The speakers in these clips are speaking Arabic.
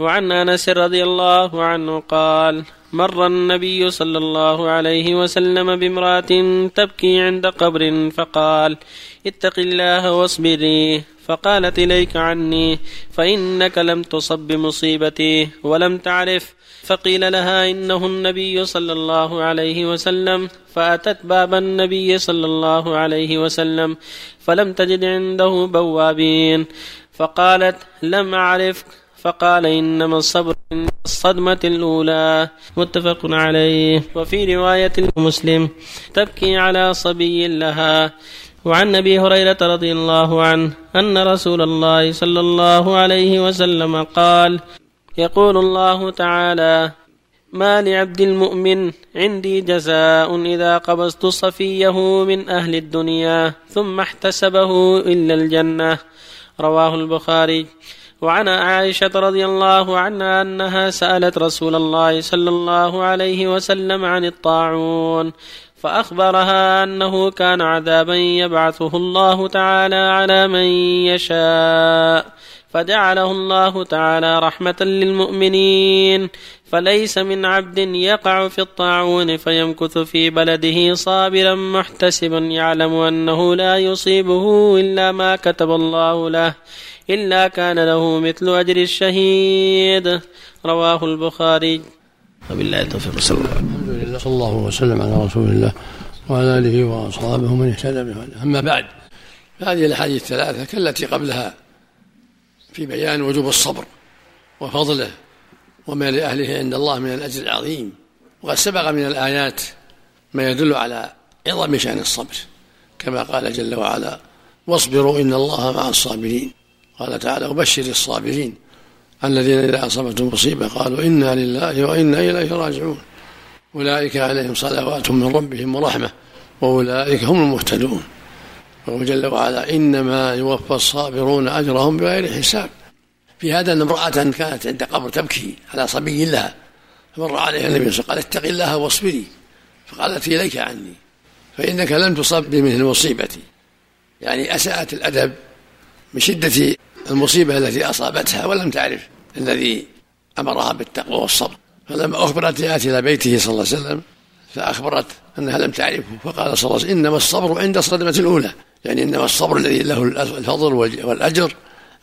وعن أنس رضي الله عنه قال مر النبي صلى الله عليه وسلم بامرأة تبكي عند قبر فقال اتق الله واصبري. فقالت إليك عني فإنك لم تصب بمصيبتي ولم تعرف. فقيل لها إنه النبي صلى الله عليه وسلم. فأتت باب النبي صلى الله عليه وسلم فلم تجد عنده بوابين. فقالت لم أعرفك. فقال إنما الصبر الصدمة الأولى. متفق عليه. وفي رواية مسلم تبكي على صبي لها. وعن أبي هريرة رضي الله عنه أن رسول الله صلى الله عليه وسلم قال يقول الله تعالى ما لعبد المؤمن عندي جزاء إذا قبضت صفيه من أهل الدنيا ثم احتسبه إلا الجنة رواه البخاري. وعن عائشة رضي الله عنها أنها سألت رسول الله صلى الله عليه وسلم عن الطاعون فأخبرها أنه كان عذابا يبعثه الله تعالى على من يشاء فجعله الله تعالى رحمة للمؤمنين فليس من عبد يقع في الطاعون فيمكث في بلده صابرا محتسبا يعلم أنه لا يصيبه إلا ما كتب الله له. إلا كان له مثل أجر الشهيد. رواه البخاري. وبالله التوفيق صلى الله الحمد لله صلى الله وسلم على رسول الله وعلى آله وأصحابه من اهتدى بهداه. أما بعد هذه الأحاديث الثلاثة كالتي قبلها في بيان وجوب الصبر وفضله وما لأهله عند الله من الأجر العظيم. وقد سبق من الآيات ما يدل على عظم شأن الصبر كما قال جل وعلا واصبروا إن الله مع الصابرين. قال تعالى وبشر الصابرين الذين إذا أصابتهم مصيبة قالوا إنا لله وإنا إليه راجعون. أولئك عليهم صلوات من ربهم ورحمة وأولئك هم المهتدون. وهو جل وعلا إنما يوفى الصابرون أجرهم بغير حساب. في هذا أن امرأة كانت عند قبر تبكي على صبي لها فمر عليها النبي صلى الله عليه وسلم قال اتق الله واصبري فقالت إليك عني فإنك لم تصب بمثل مصيبتي. يعني أساءت الأدب من شدة المصيبة التي أصابتها ولم تعرف الذي أمرها بالتقوى والصبر. فلما أخبرت جاءت إلى بيته صلى الله عليه وسلم فأخبرت أنها لم تعرفه فقال صلى الله عليه وسلم إنما الصبر عند الصدمة الأولى. يعني إنما الصبر الذي له الفضل والأجر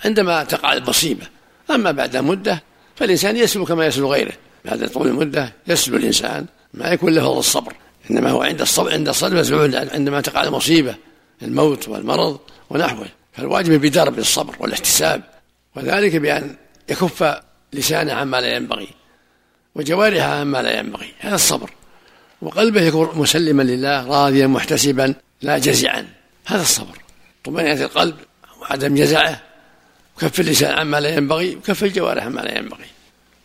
عندما تقع المصيبة أما بعد مدة فالإنسان يسلو كما يسلو غيره. بعد طول المدة يسلو الإنسان ما يكون له فضل الصبر. إنما هو عند الصبر عند الصدمة عندما تقع المصيبة الموت والمرض ونحوه. فالواجب البدار بالصبر والاحتساب وذلك بأن يكف لسانه عما لا ينبغي وجوارحه عما لا ينبغي هذا الصبر. وقلبه يكون مسلما لله راضيا محتسبا لا جزعا هذا الصبر. طمأنينة القلب وعدم جزعه وكف اللسان عما لا ينبغي وكف الجوارح عما لا ينبغي.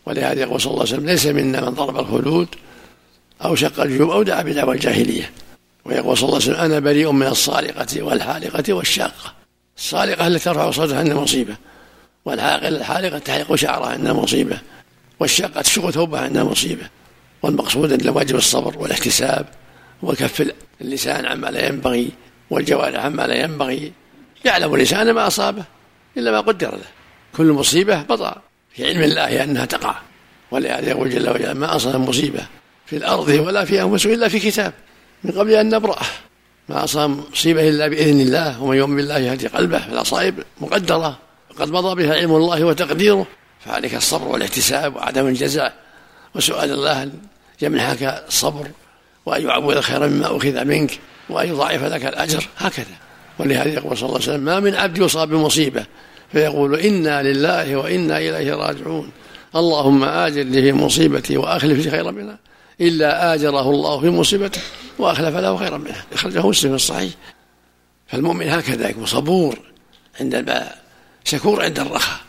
ولهذا يقول صلى الله عليه وسلم ليس منا من ضرب الخلود أو شق الجيوب أو دعا بدعوى الجاهلية. ويقول صلى الله عليه وسلم أنا بريء من الصالقة والحالقة والشاقة. الصالقة التي ترفع صوتها عند مصيبة والعاقل الحالقة تحلق شعرها عند مصيبة والشاقة تشق ثوبها عند مصيبة والمقصود أن واجب الصبر والاحتساب وكف اللسان عما لا ينبغي والجوارح عما لا ينبغي يعلم الإنسان ما أصابه إلا ما قدر له. كل مصيبة بطأ في علم الله أنها تقع ولهذا يقول جل وعلا ما أصاب مصيبة في الأرض ولا في أنفسه إلا في كتاب من قبل أن نبرأه. ما أصاب مصيبة إلا بإذن الله ومن يؤمن بالله يهدي قلبه فالأصائب مقدرة وقد مضى بها علم الله وتقديره. فعليك الصبر والاحتساب وعدم الجزع. وسؤال الله أن يمنحك الصبر وأن يعوض خيرا مما أخذ منك وأن يضاعف لك الأجر. هكذا. ولهذا يقول صلى الله عليه وسلم ما من عبد يصاب بمصيبة؟ فيقول إنا لله وإنا إليه راجعون. اللهم آجر لي في مصيبتي وأخلف لي خيرا منها. إلا آجره الله في مصيبته وأخلف له خيرا منها أخرجه مسلم في الصحيح. فالمؤمن هكذا يكون صبور عند البلاء شكور عند الرخاء.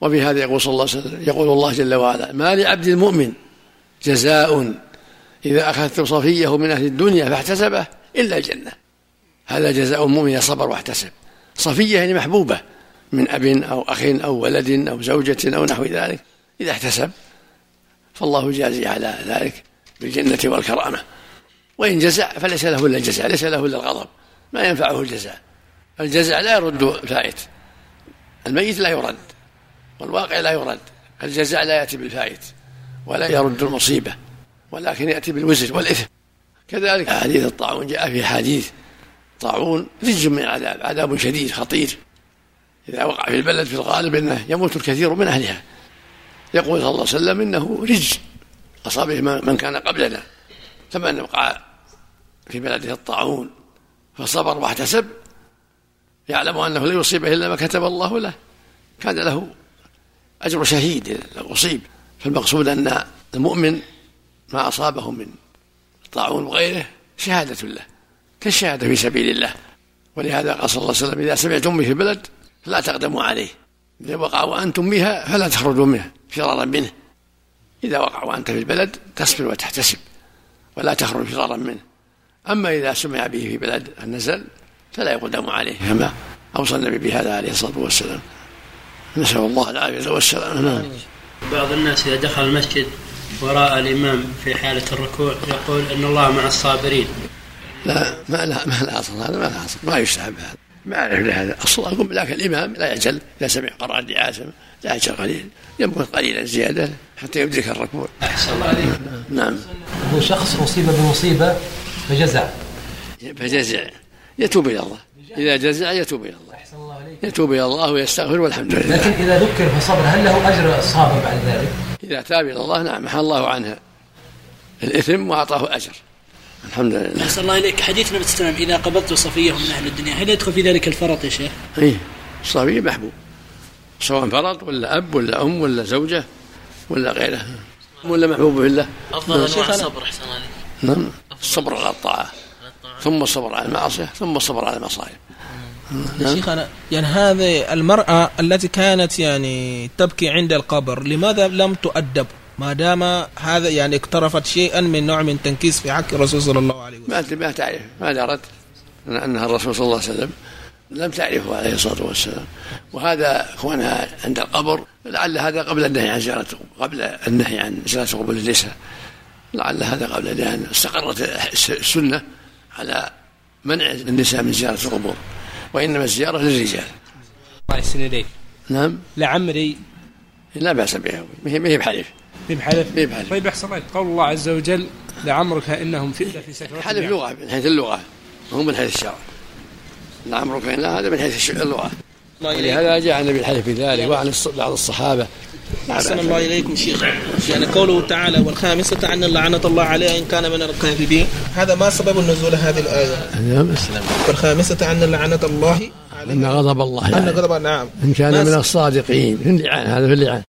وبهذا يقول صلى الله عليه وسلم يقول الله جل وعلا ما لعبد المؤمن جزاء إذا أخذت صفيه من أهل الدنيا فاحتسبه إلا الجنة. هذا جزاء المؤمن صبر واحتسب. صفية يعني محبوبة من أب أو أخ أو ولد أو زوجة أو نحو ذلك. إذا احتسب فالله جازي على ذلك بالجنة والكرامة. وإن جزع فليس له إلا الجزع ليس له إلا الغضب. ما ينفعه الجزع. الجزع لا يرد الفائت الميت لا يرد والواقع لا يرد. الجزاء لا يأتي بالفائت ولا يرد المصيبة ولكن يأتي بالوزر والإثم. كذلك حديث الطاعون جاء في حديث طاعون رج من عذاب عذاب شديد خطير. إذا وقع في البلد في الغالب أنه يموت الكثير من أهلها. يقول صلى الله عليه وسلم إنه رج أصابه من كان قبلنا. فمن وقع في بلده الطاعون فصبر واحتسب يعلم أنه لا يصيبه إلا ما كتب الله له. كان له أجر شهيد لو أصيب. فالمقصود أن المؤمن ما أصابه من طاعون وغيره شهادة له كالشهادة في سبيل الله. ولهذا قال صلى الله عليه وسلم إذا سمعتم به في البلد فلا تقدموا عليه. إذا وقع وأنتم بها فلا تخرجوا منه فرارا منه. إذا وقع وأنت في البلد تصبر وتحتسب ولا تخرج فرارا منه. أما إذا سمع به في بلد النزل فلا يقدم عليه كما أوصى النبي بهذا عليه الصلاة والسلام. نسأل الله العافية والسلام. نعم. بعض الناس إذا دخل المسجد وراء الإمام في حالة الركوع يقول إن الله مع الصابرين. لا ما لا ما لا أصل هذا ما لا أصل. ما يستحب هذا. ما أعرف لهذا أصل أقول لكن الإمام لا يعجل إذا سمع قرأ الدعاء لا يعجل قليلا. يمكث قليلا زيادة حتى يدرك الركوع. أحسن الله عليك. نعم. هو شخص أصيب بمصيبة فجزع. فجزع. يتوب إلى الله. إذا جزع يتوب إلى الله. يتوب إلى الله ويستغفر والحمد لله. لكن إذا ذكر فصبر هل له أجر الصابر بعد ذلك؟ إذا تاب إلى الله نعم محى الله عنها. الإثم وأعطاه أجر. الحمد لله. أحسن الله إليك. حديث النبي صلى الله عليه وسلم إذا قبضت صفية من أهل الدنيا هل يدخل في ذلك الفرط يا شيخ؟ إيه الصبي محبوب. سواء فرط ولا أب ولا أم ولا زوجة ولا غيره. ولا محبوب في الله. أفضل أنواع الصبر أحسن الله نعم. الصبر على الطاعة ثم الصبر على المعصية ثم الصبر على المصائب. يا شيخنا يعني هذه المرأة التي كانت يعني تبكي عند القبر لماذا لم تؤدب؟ ما دام هذا يعني اقترفت شيئا من نوع من تنكيس في حق الرسول صلى الله عليه وسلم. ما ما تعرف ما درت أنها الرسول صلى الله عليه وسلم. لم تعرفه عليه الصلاة والسلام. وهذا كونها عند القبر لعل هذا قبل النهي عن زيارة قبل النهي عن زيارة قبور النساء. لعل هذا قبل لأن استقرت السنة على منع النساء من زيارة القبور. وإنما الزيارة للرجال. الله يحسن نعم. لعمري. لا بأس بها ما هي بحلف بحلف هي بحلف طيب أحسن الله. قول الله عز وجل لعمرك إنهم فتنة في سكرات حلف لغة من حيث اللغة. مو من حيث الشرع. لعمرك لا هذا من حيث اللغة. ولهذا جاء النبي الحلف في ذلك وعن بعض الصحابة. أحسن الله إليكم شيخ. يعني قوله تعالى والخامسة أن لعنة الله عليه إن كان من الكاذبين. هذا ما سبب نزول هذه الآية. نعم. والخامسة أن لعنة الله أن غضب الله أن غضب نعم. إن كان من الصادقين. هذا في اللعان.